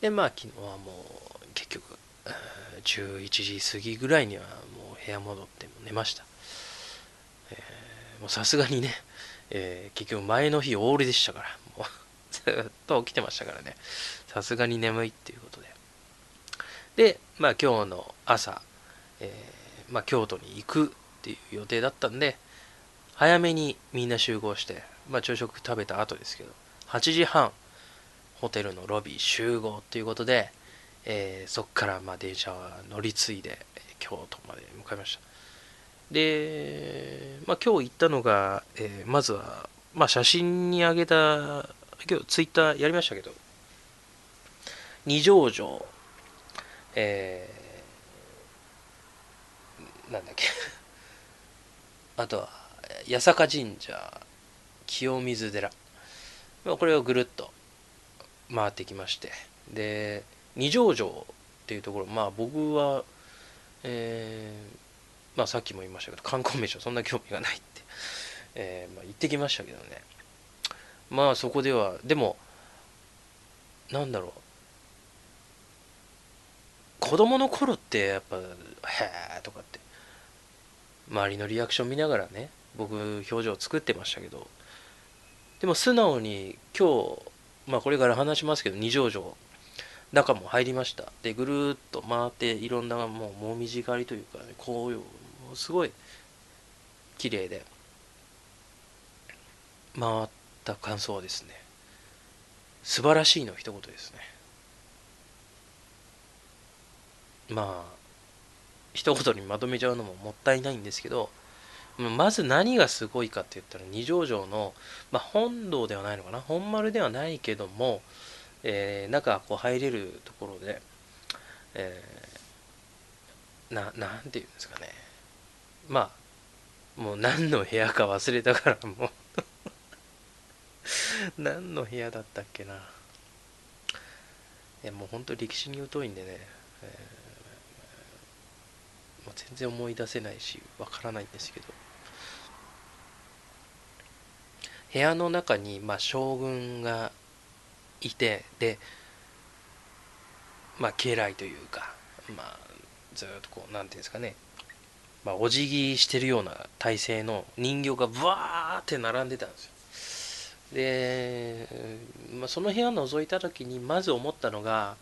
でまあ昨日はもう結局11時過ぎぐらいにはもう部屋戻って寝ました、えー、もうさすがにね、えー、結局前の日オールでしたからもうずっと起きてましたからね。さすがに眠いっていうことで。でまあ今日の朝、えー、まあ、京都に行くっていう予定だったんで早めにみんな集合して、まあ、朝食食べた後ですけど8時半ホテルのロビー集合っていうことで、えー、そこからまあ電車は乗り継いで京都まで向かいました。で、まあ、今日行ったのが、えー、まずは、まあ、写真にあげた今日ツイッターやりましたけど二条城えー、なんだっけ。あとは八坂神社清水寺。これをぐるっと回ってきまして。で二条城っていうところまあ僕はえー、まあさっきも言いましたけど観光名所そんな興味がないって、えー、まあ、言ってきましたけどね。まあそこではでもなんだろう。子供の頃ってやっぱ「へえ」とかって。周りのリアクション見ながらね僕表情作ってましたけど。でも素直に今日まあこれから話しますけど二条城中も入りました。でぐるっと回っていろんなもうもみじ狩りというか、ね、紅葉もすごい綺麗で回った感想はですね素晴らしいの一言ですね。まあ一言にまとめちゃうのももったいないんですけどまず何がすごいかって言ったら二条城の、まあ、本堂ではないのかな。本丸ではないけども、えー、中こう入れるところで、えー、ななんていうんですかね。まあもう何の部屋か忘れたからもう。何の部屋だったっけな。いやもう本当歴史に疎いんでね、えー、もう全然思い出せないしわからないんですけど。部屋の中に、まあ、将軍がいてでまあ家来というかまあずっとこう何ていうんですかね。まあ、お辞儀してるような体勢の人形がブワーって並んでたんですよ。で、まあ、その部屋覗いた時にまず思ったのが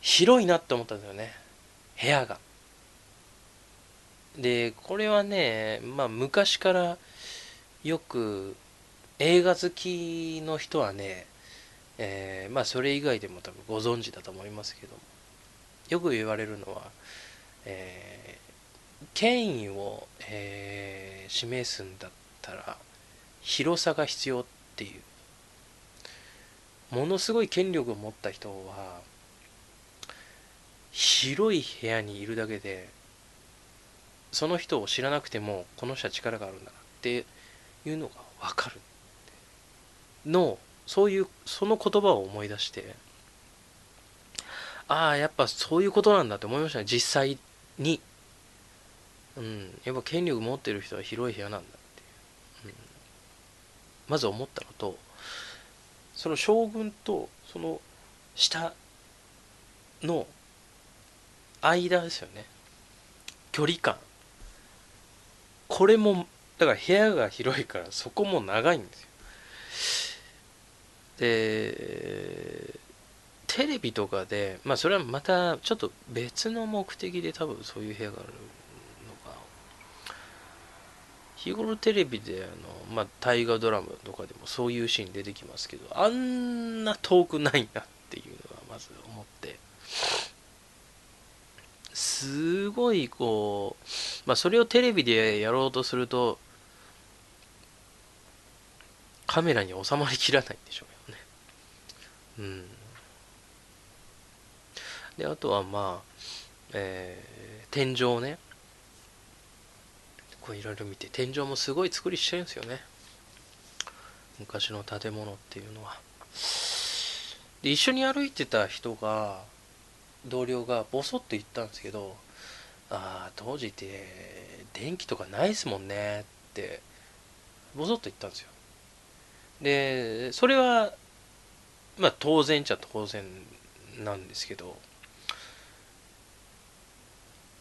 広いなって思ったんですよね。部屋が。でこれはねまあ昔からよく映画好きの人はね、えー、まあそれ以外でも多分ご存知だと思いますけどもよく言われるのは、えー、権威を、えー、示すんだったら広さが必要っていう。ものすごい権力を持った人は広い部屋にいるだけでその人を知らなくてもこの人は力があるんだなっていうのが分かる。のそういうその言葉を思い出してああやっぱそういうことなんだって思いましたね。実際に。うん。やっぱ権力持ってる人は広い部屋なんだって、うん、まず思ったのとその将軍とその下の間ですよね。距離感。これもだから部屋が広いからそこも長いんですよ。でテレビとかでまあそれはまたちょっと別の目的で多分そういう部屋があるのか日頃テレビであの、まあ、大河ドラマとかでもそういうシーン出てきますけどあんな遠くないなっていうのはまず思って。すごいこうまあそれをテレビでやろうとするとカメラに収まりきらないんでしょうね。うん。で、あとはまあ、えー、天井ね。こういろいろ見て、天井もすごい作りしちゃうんですよね。昔の建物っていうのは。で、一緒に歩いてた人が、同僚がボソッと言ったんですけど、ああ、当時って電気とかないですもんねって、ボソッと言ったんですよ。でそれはまあ当然っちゃ当然なんですけど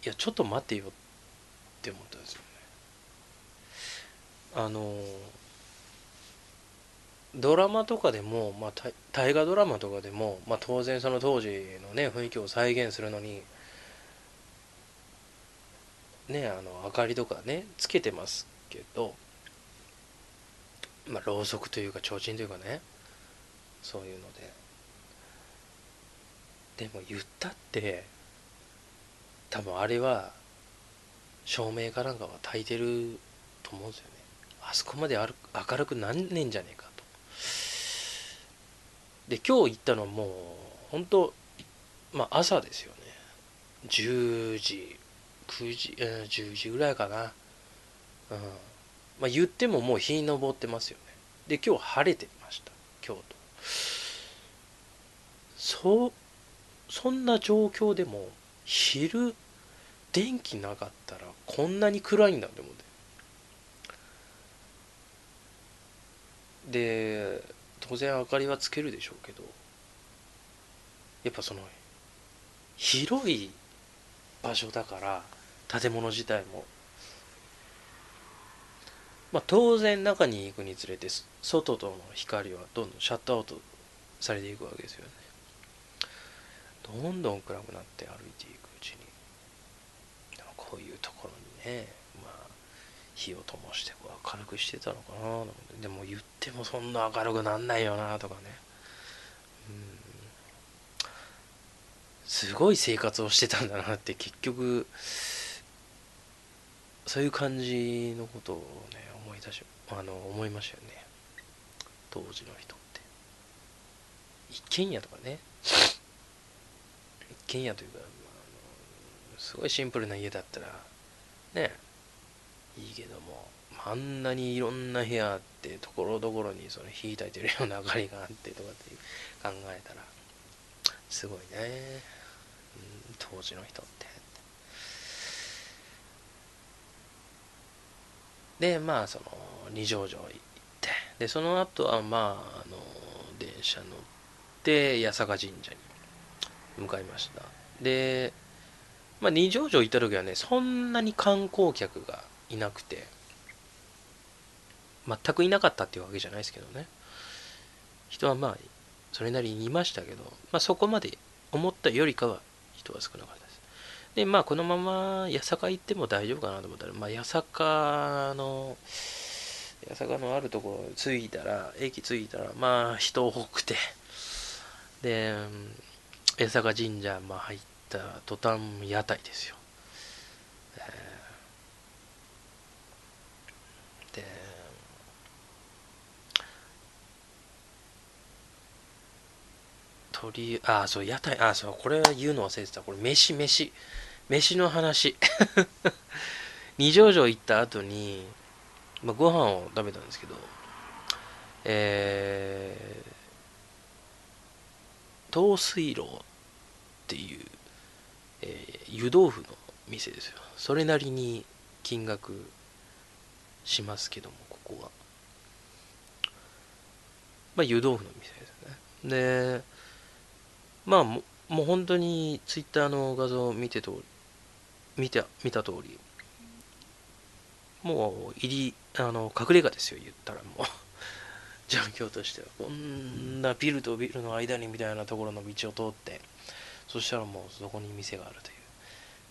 いやちょっと待ってよって思ったんですよねあのドラマとかでも、まあ、大河ドラマとかでも、まあ、当然その当時のね雰囲気を再現するのにねあの明かりとかねつけてますけどまあろうそくというか提灯というかねそういうので。でも言ったって多分あれは照明かなんかは焚いてると思うんですよね。あそこまで明るくなんねんじゃねえか。で今日行ったのはもう本当まあ朝ですよね。10時9時、えー、10時ぐらいかな。うん。まあ言ってももう日に昇ってますよね。で今日晴れてました。京都。そうそんな状況でも昼電気なかったらこんなに暗いんだって思ってで当然明かりはつけるでしょうけどやっぱその広い場所だから建物自体も。まあ当然中に行くにつれて外との光はどんどんシャットアウトされていくわけですよね。どんどん暗くなって歩いていくうちに。こういうところにね火を灯してこう明るくしてたのかなでも言ってもそんな明るくなんないよなとかね。うん。すごい生活をしてたんだなって結局そういう感じのことをね思い出しあの思いましたよね。当時の人って。一軒家とかね。一軒家というか、まあ、あのすごいシンプルな家だったらね。いいけどもあんなにいろんな部屋あってところどころにその火焚いてるような明かりがあってとかって考えたらすごいね、うん、当時の人って。でまあその二条城行って。でその後はまああの電車乗って八坂神社に向かいました。で、まあ、二条城行った時はねそんなに観光客がいなくて。全くいなかったっていうわけじゃないですけどね。人はまあそれなりにいましたけど、まあ、そこまで思ったよりかは人は少なかったです。でまあこのまま八坂行っても大丈夫かなと思ったら、まあ、八坂の八坂のあるところ着いたら駅着いたらまあ人多くて。で江坂神社まあ入った途端屋台ですよ、えー、で鳥あそう屋台あそうこれは言うの忘れてた。これ飯飯。飯の話。二条城行った後に、まあ、ご飯を食べたんですけどえー東水楼っていう、えー、湯豆腐の店ですよ。それなりに金額しますけどもここは。まあ湯豆腐の店ですね。でまあももう本当にツイッターの画像を見てと見て見た通りもう入りあの隠れ家ですよ言ったらもう。状況としては。こんなビルとビルの間にみたいなところの道を通ってそしたらもうそこに店があるという、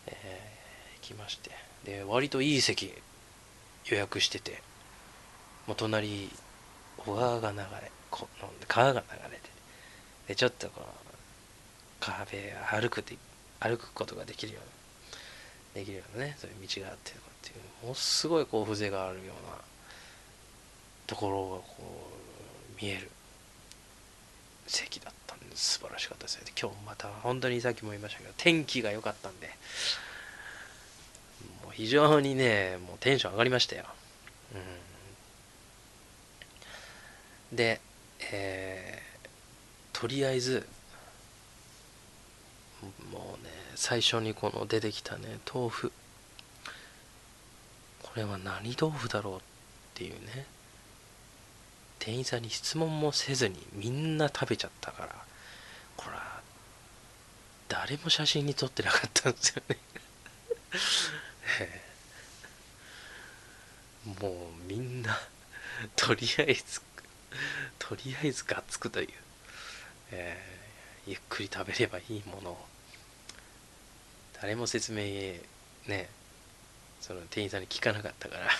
えー、行きまして。で割といい席。予約してて。もう隣小川が流れこ川が流れてでちょっとこの壁歩くて歩くことができるようなできるようなねそういう道があってとかっていうものすごいこう風情があるようなところがこう見える。席だったんです素晴らしかったですね。今日また本当にさっきも言いましたけど天気が良かったんで非常にねもうテンション上がりましたよ、うん、でえー、とりあえずもうね最初にこの出てきたね豆腐。これは何豆腐だろうっていうね店員さんに質問もせずにみんな食べちゃったからこれは誰も写真に撮ってなかったんですよね。もうみんな とりあえずとりあえずがっつくという、えー、ゆっくり食べればいいものを誰も説明ねその店員さんに聞かなかったから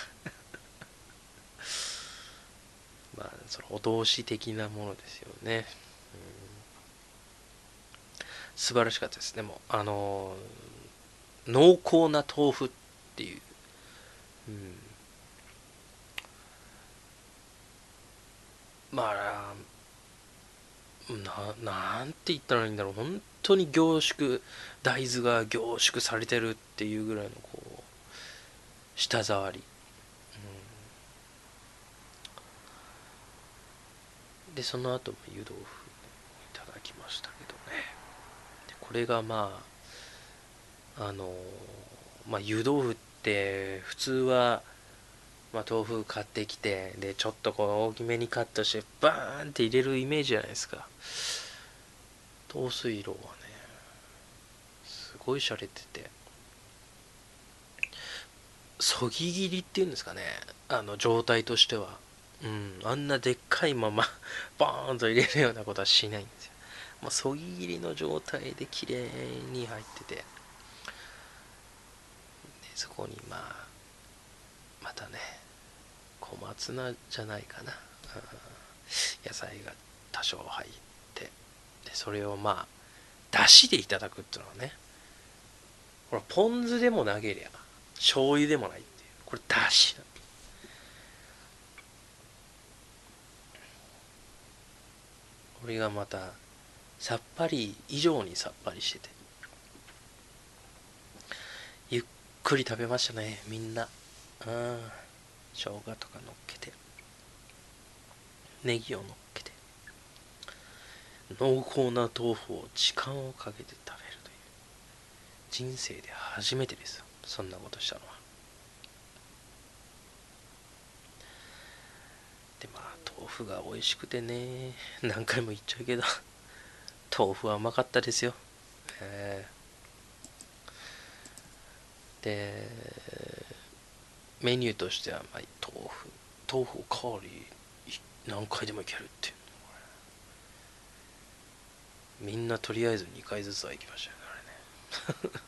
まあそのお通し的なものですよね、うん、素晴らしかったです。でもあの濃厚な豆腐っていう、うん。まあななんて言ったらいいんだろう。本当に凝縮大豆が凝縮されてるっていうぐらいのこう舌触り、うん、でその後も湯豆腐いただきましたけどね。これがまああのまあ湯豆腐って普通はまあ、豆腐買ってきてでちょっとこう大きめにカットしてバーンって入れるイメージじゃないですか。糖水色はねすごい洒落てて。そぎ切りっていうんですかね。あの状態としては。うんあんなでっかいままバーンと入れるようなことはしないんですよ。まあ、そぎ切りの状態で綺麗に入ってて。そこにまあまたね小松菜じゃないかな、野菜が多少入って。でそれをまあだしでいただくっていうのはねほらポン酢でも投げりゃ醤油でもないっていう。これだしなこれがまたさっぱり以上にさっぱりしててゆっくり食べましたねみんな。うん。生姜とか乗っけて。ネギを乗っけて。濃厚な豆腐を時間をかけて食べるという。人生で初めてですよそんなことしたのは。でまあ豆腐が美味しくてね何回も言っちゃうけど。豆腐はうまかったですよ、えー、でメニューとしては、まあ、豆腐豆腐おかわり何回でもいけるっていうみんなとりあえず2回ずつは行きましたよねあれね、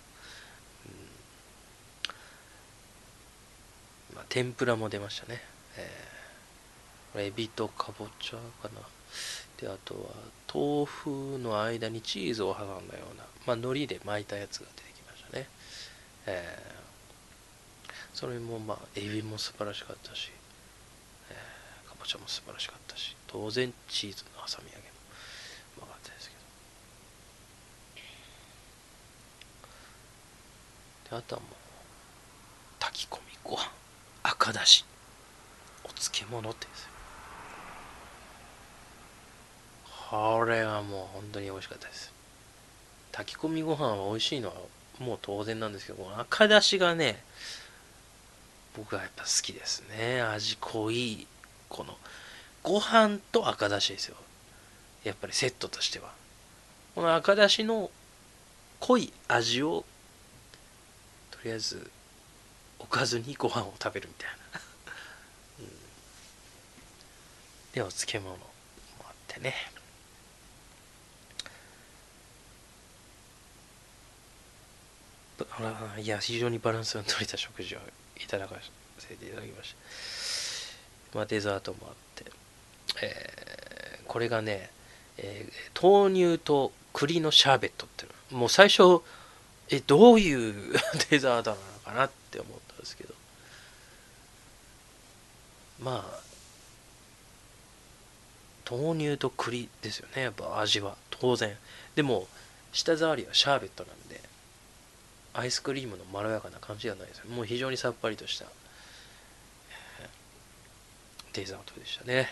うん、まあ天ぷらも出ましたね。えー、エビとかぼちゃかな。であとは豆腐の間にチーズを挟んだようなまあ海苔で巻いたやつが出てきましたね。えーそれもまあエビも素晴らしかったし、えー、かぼちゃも素晴らしかったし当然チーズの挟み揚げもうまかったですけど。であとはもう炊き込みご飯赤だしお漬物ってですこれはもう本当に美味しかったです。炊き込みご飯は美味しいのはもう当然なんですけど赤だしがね僕はやっぱ好きですね。味濃いこのご飯と赤だしですよ。やっぱりセットとしては。この赤だしの濃い味をとりあえずおかずにご飯を食べるみたいな、うん、でお漬物もあってね。いや非常にバランスの取れた食事をいただかせていただきました。まあ、デザートもあって、えー、これがね、えー、豆乳と栗のシャーベットっていうの。もう最初えどういうデザートなのかなって思ったんですけど。まあ豆乳と栗ですよねやっぱ味は。当然。でも舌触りはシャーベットなんで。アイスクリームのまろやかな感じではないですもう非常にさっぱりとした、デザートでしたね。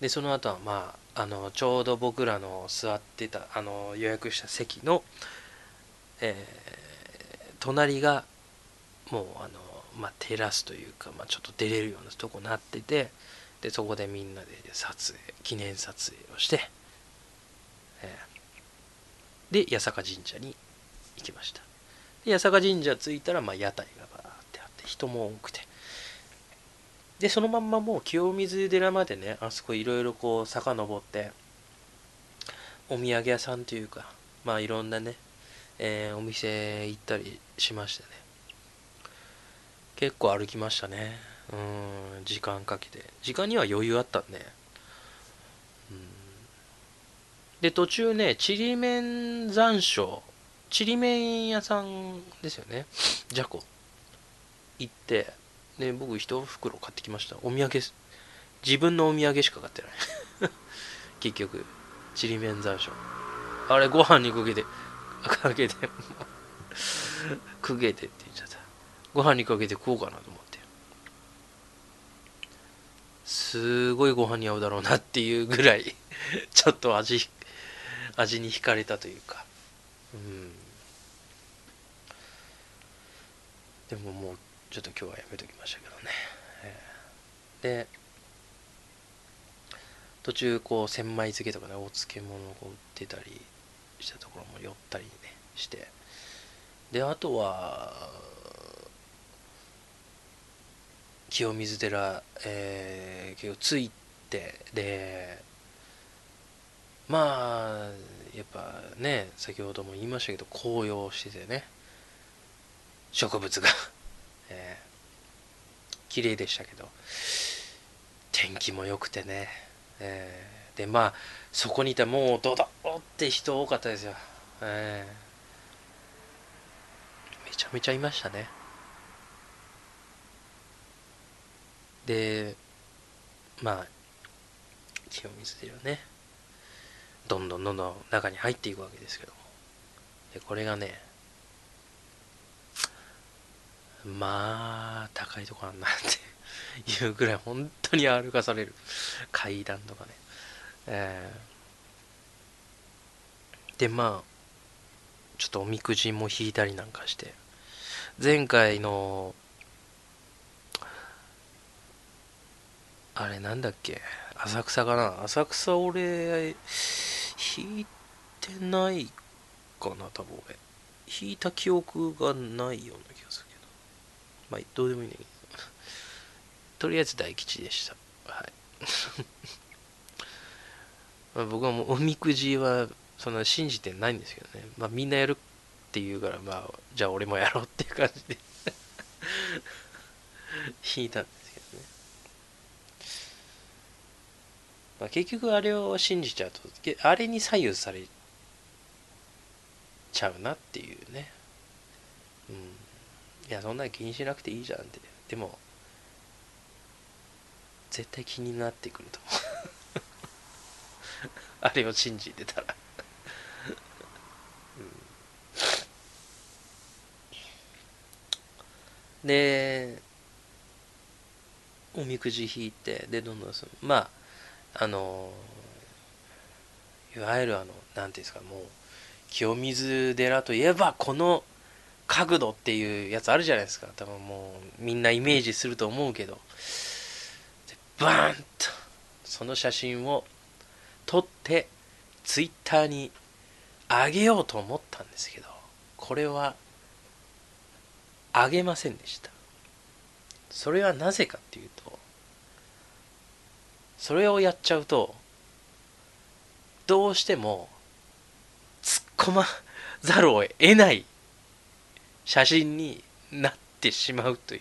でその後はまああのちょうど僕らの座ってたあの予約した席の、えー、隣がもうあの、まあ、テラスというか、まあ、ちょっと出れるようなとこになっててでそこでみんなで撮影記念撮影をして、えー、で八坂神社に行きました。で八坂神社着いたら、まあ、屋台がバーってあって人も多くて。でそのまんまもう清水寺までねあそこいろいろこう坂登ってお土産屋さんというかまあいろんなね、えー、お店行ったりしましたね。結構歩きましたね。うん時間かけて。時間には余裕あったんで、ん、で途中ねちりめん山椒ちりめん屋さんですよね。じゃこ。行ってで僕一袋買ってきました。お土産自分のお土産しか買ってない。結局ちりめん山椒あれご飯にかけてかけてくげてって言っちゃった。ご飯にかけて食おうかなと思って。すごいご飯に合うだろうなっていうぐらいちょっと味味に惹かれたというか。うん。でももうちょっと今日はやめときましたけどね、えー、で途中こう千枚漬けとかねお漬物を売ってたりしたところも寄ったりねして。であとは清水寺、えー、結構着いてでまあやっぱね先ほども言いましたけど紅葉しててね植物が。えー、綺麗でしたけど天気も良くてね、えー、でまあそこにいたもうドドって人多かったですよ、えー、めちゃめちゃいましたね。でまあ清水寺ね。どんどんどんどん中に入っていくわけですけどでこれがねまあ高いとこなんだって いうぐらい本当に歩かされる。階段とかね、えー、でまあちょっとおみくじも引いたりなんかして。前回のあれなんだっけ？浅草かな？浅草俺引いてないかな多分俺引いた記憶がないような気がするけどまあ、どうでもいいんだけど。とりあえず大吉でした。はい。ま僕はもうおみくじはそんな信じてないんですけどね。まあみんなやるって言うから、まあじゃあ俺もやろうっていう感じで 引いたすけどね。まあ、結局あれを信じちゃうと、あれに左右されちゃうなっていうね。うん。いやそんな気にしなくていいじゃんってでも絶対気になってくると思う あれを信じてたらうん、でおみくじ引いてでどんどんそのまああのいわゆるあの何ていうんですかもう清水寺といえばこの角度っていうやつあるじゃないですか。多分もうみんなイメージすると思うけど。バーンとその写真を撮ってツイッターにあげようと思ったんですけどこれはあげませんでした。それはなぜかっていうとそれをやっちゃうとどうしても突っ込まざるを得ない写真になってしまうという。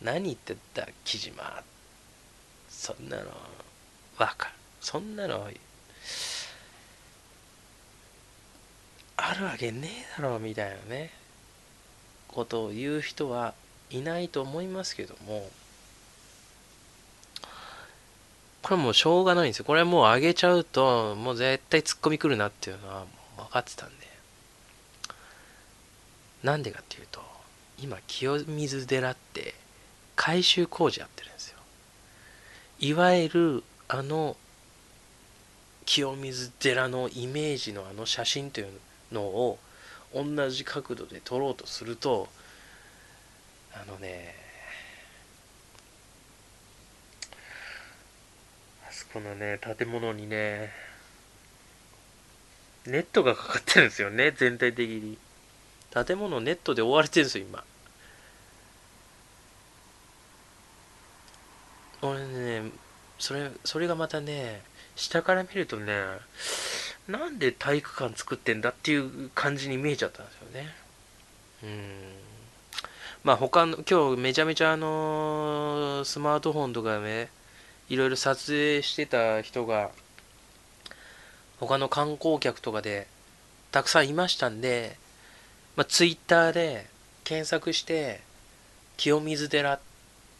何言ってた木島。そんなの。わかる。そんなの。あるわけねえだろみたいなね。ことを言う人はいないと思いますけども。これもうしょうがないんですよ。これもう上げちゃうともう絶対ツッコミ来るなっていうのは分かってたんで。なんでかっていうと今清水寺って改修工事やってるんですよ。いわゆるあの清水寺のイメージのあの写真というのを同じ角度で撮ろうとするとあのねこのね、建物にね、ネットがかかってるんですよね、全体的に。建物ネットで覆われてるんですよ、今。俺ね、それ、それがまたね、下から見るとね、なんで体育館作ってんだっていう感じに見えちゃったんですよね。うん。まあ他の、今日めちゃめちゃあのスマートフォンとかね、いろいろ撮影してた人が、他の観光客とかでたくさんいましたんで、まあ、ツイッターで検索して、清水寺っ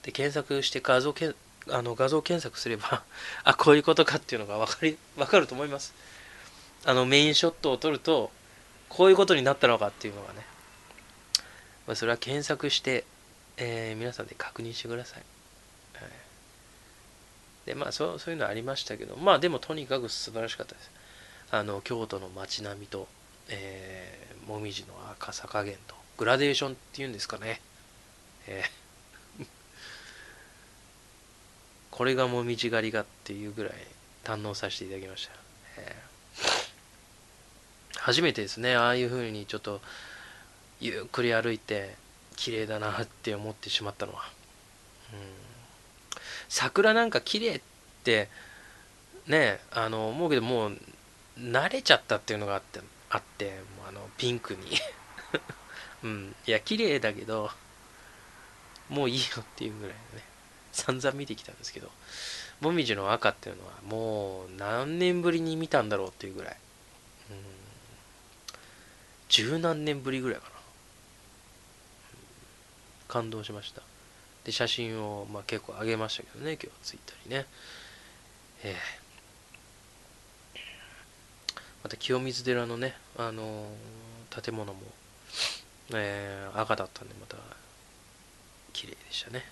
て検索して画像けあの画像検索すれば あ、こういうことかっていうのがわかり、わかると思います。あのメインショットを撮ると、こういうことになったのかっていうのがね。まあ、それは検索して、えー、皆さんで確認してくださ。い、で、まあそうそういうのありましたけど、まあでもとにかく素晴らしかったです。あの、京都の街並みと、えー、もみじの赤さ加減と、グラデーションっていうんですかね。えー これがもみじ狩りがっていうぐらい堪能させていただきました。えー、初めてですね、ああいう風にちょっとゆっくり歩いて綺麗だなって思ってしまったのは。うん、桜なんか綺麗ってね、あの思うけどもう慣れちゃったっていうのがあってあってもうあのピンクに うんいや綺麗だけどもういいよっていうぐらいのね散々見てきたんですけど、もみじの赤っていうのはもう何年ぶりに見たんだろうっていうぐらい。うん。十何年ぶりぐらいかな。感動しました。で、写真を、まあ、結構上げましたけどね、今日はツイッターにね。えー、また清水寺のね、あのー、建物も、えー、赤だったんで、また、綺麗でしたね。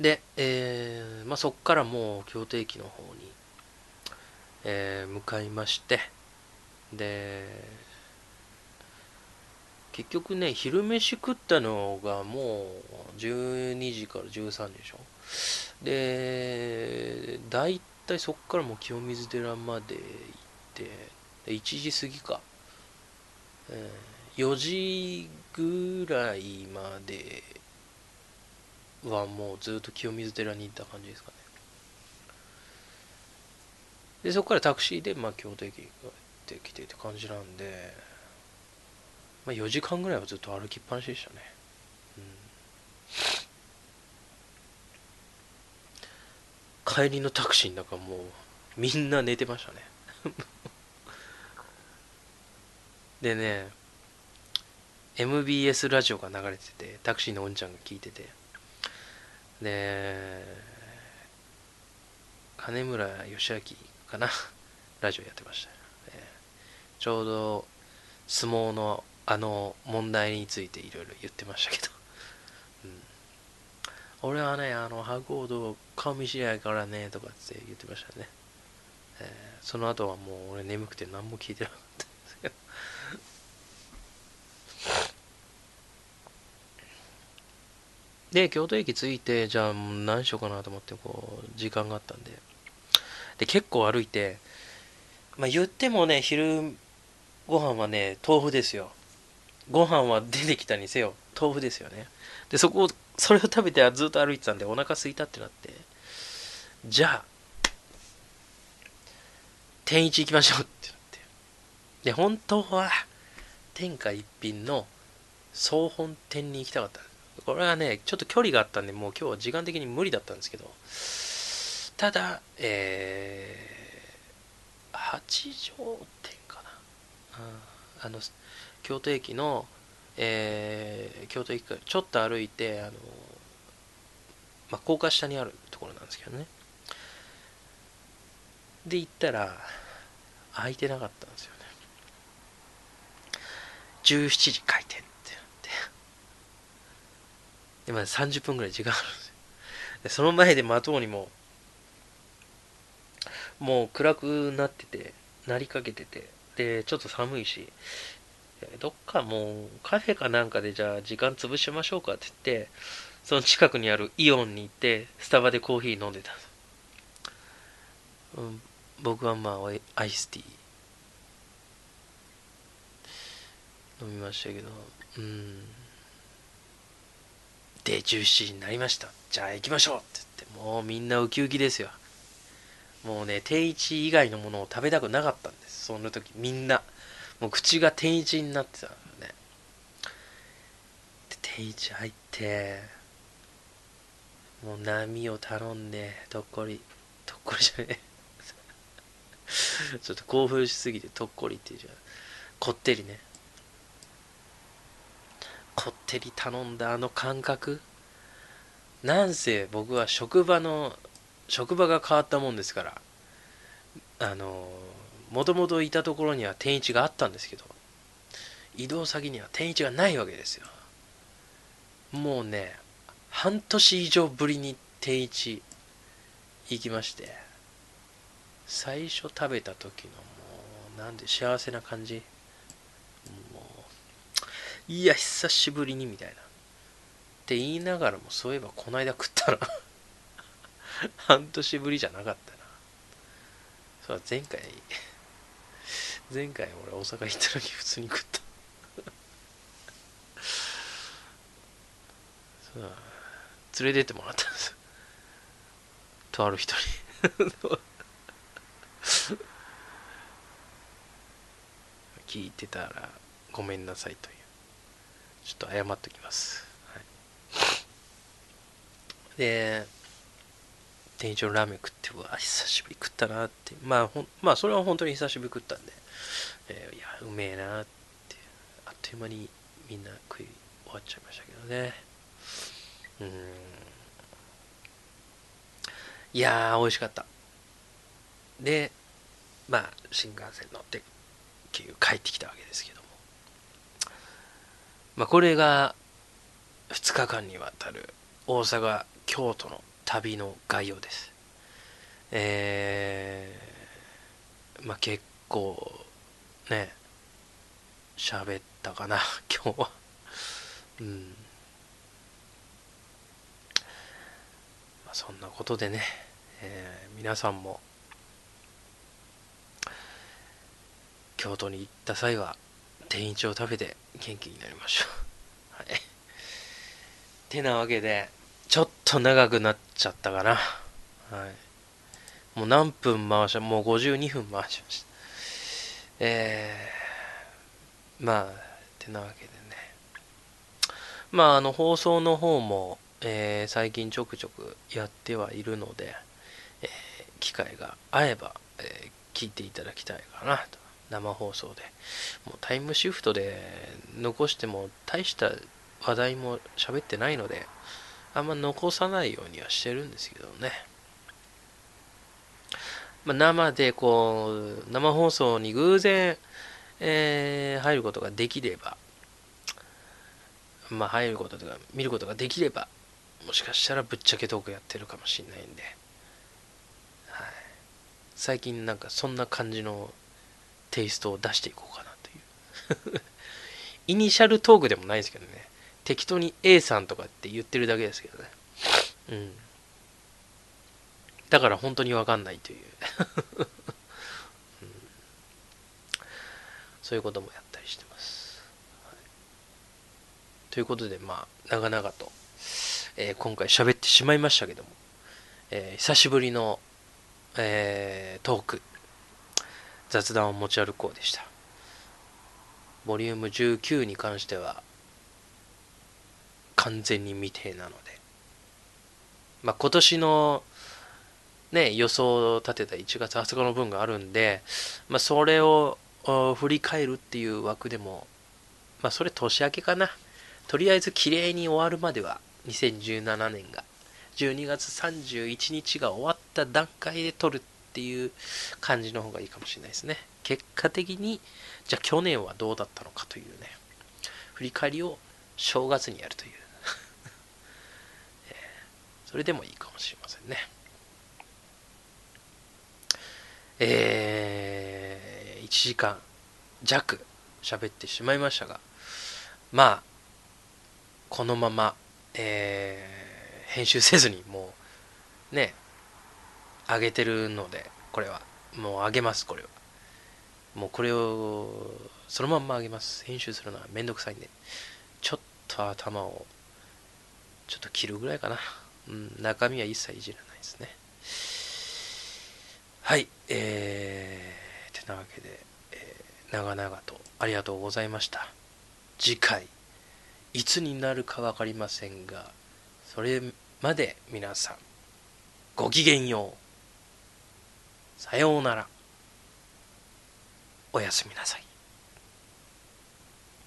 で、えー、まあ、そこからもう京都駅の方に、えー、向かいましてで結局ね昼飯食ったのがもう12時から13時でしょ。で大体そこからもう清水寺まで行って1時過ぎか、えー、4時ぐらいまではもうずっと清水寺に行った感じですかね。でそこからタクシーでまあ京都駅に帰ってきてって感じなんで、まあ、4時間ぐらいはずっと歩きっぱなしでしたね、帰りのタクシーの中もうみんな寝てましたね。でね MBS ラジオが流れててタクシーのおんちゃんが聞いてて。で金村義明かな？ラジオやってました、えちょうど相撲のあの問題についていろいろ言ってましたけど、うん、俺はねあの白鵬と顔見知り合いからねとかって言ってましたね、えー、その後はもう俺眠くて何も聞いてなかったんですけどで、京都駅着いて、じゃあ何しようかなと思って、こう、時間があったんで。で、結構歩いて、まあ言ってもね、昼ご飯はね、豆腐ですよ。ご飯は出てきたにせよ、豆腐ですよね。で、そこを、それを食べてずっと歩いてたんで、お腹空いたってなって、じゃあ、天一行きましょうってなって。で、本当は、天下一品の総本店に行きたかったこれはね、ちょっと距離があったんで、もう今日は時間的に無理だったんですけど、ただ、えー、八条店かな。うんあの、京都駅の、えー、京都駅からちょっと歩いて、あの、まあ、高架下にあるところなんですけどね。で、行ったら、空いてなかったんですよね。17時開店。で、まだ30分ぐらい時間あるんですよ。で、その前で待とうにも、もう暗くなってて、なりかけてて、で、ちょっと寒いし、どっかもうカフェかなんかでじゃあ時間潰しましょうかって言って、その近くにあるイオンに行ってスタバでコーヒー飲んでた、うん、僕はまあアイスティー。飲みましたけどうん。で17時になりました。じゃあ行きましょうって言ってもうみんなウキウキですよ。もうね天一以外のものを食べたくなかった。んでその時みんなもう口が天一になってたのね。で天一入ってもう波を頼んでとっこりとっこりじゃねえ。ちょっと興奮しすぎてとっこりっていうじゃん。こってりね。こってり頼んだあの感覚。なんせ僕は職場の職場が変わったもんですから。あのもともといたところには天一があったんですけど移動先には天一がないわけですよ。もうね半年以上ぶりに天一行きまして最初食べた時のもうなんで幸せな感じ？もういや久しぶりにみたいな。って言いながらもそういえばこの間食ったら 半年ぶりじゃなかったな。そう前回前回俺大阪行った時普通に食った。そう連れてってもらったんです。とある人に。聞いてたらごめんなさいという。ちょっと謝っときます、はい、で店長ラーメン食ってうわ久しぶり食ったなって。まあほんまあそれは本当に久しぶり食ったんで、えー、いやうめえなって。あっという間にみんな食い終わっちゃいましたけどね。うん。いやー美味しかった。でまあ新幹線乗って帰ってきたわけですけども。まあこれが2日間にわたる大阪京都の旅の概要です。えー、まあ結構ね喋ったかな 今日は。うん。まあそんなことでね、えー、皆さんも京都に行った際は天一を食べて元気になりましょう。はい。てなわけでちょっと長くなっちゃったかな。はい。もう何分回しもう52分回しました。えー、まあってなわけでね。まああの放送の方も、えー、最近ちょくちょくやってはいるので、えー、機会が合えば、えー、聞いていただきたいかなと。生放送で。もうタイムシフトで残しても大した話題も喋ってないのであんま残さないようにはしてるんですけどね、まあ、生でこう生放送に偶然、えー、入ることができればまあ入ることとか見ることができればもしかしたらぶっちゃけトークやってるかもしれないんで、はい、最近なんかそんな感じのテイストを出していこうかなという。イニシャルトークでもないですけどね。適当に A さんとかって言ってるだけですけどね。うん。だから本当にわかんないという。うん、そういうこともやったりしてます、はい、ということでまあ長々と、えー、今回喋ってしまいましたけども、えー、久しぶりの、えー、トーク雑談を持ち歩こうでした。ボリューム19に関しては完全に未定なので、まあ、今年のね、予想を立てた1月20日の分があるんで、まあ、それを振り返るっていう枠でも、まあ、それ年明けかな。とりあえず綺麗に終わるまでは、2017年が、12月31日が終わった段階で撮るっていう感じの方がいいかもしれないですね。結果的に、じゃあ去年はどうだったのかというね、振り返りを正月にやるという。それでもいいかもしれませんね。えー、1時間弱喋ってしまいましたが、まあ、このままえー編集せずにもうね上げてるのでこれはもう上げますこれは。もうこれをそのまんま上げます。編集するのはめんどくさいんでちょっと頭をちょっと切るぐらいかな。うん中身は一切いじらないですね。はいえー、てなわけで、えー長々とありがとうございました。次回いつになるか分かりませんがそれまで皆さんごきげんよう。さようなら。おやすみなさい。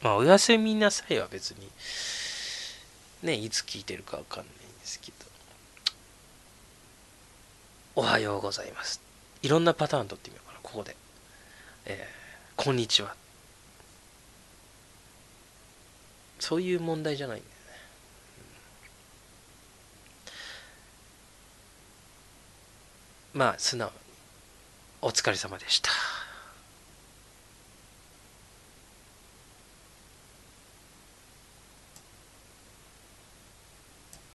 まあおやすみなさいは別にねいつ聞いてるか分かんない。ですけどおはようございます。いろんなパターン取ってみようかなここで。えーこんにちは。そういう問題じゃないんだよね。まあ、素直に、お疲れ様でした。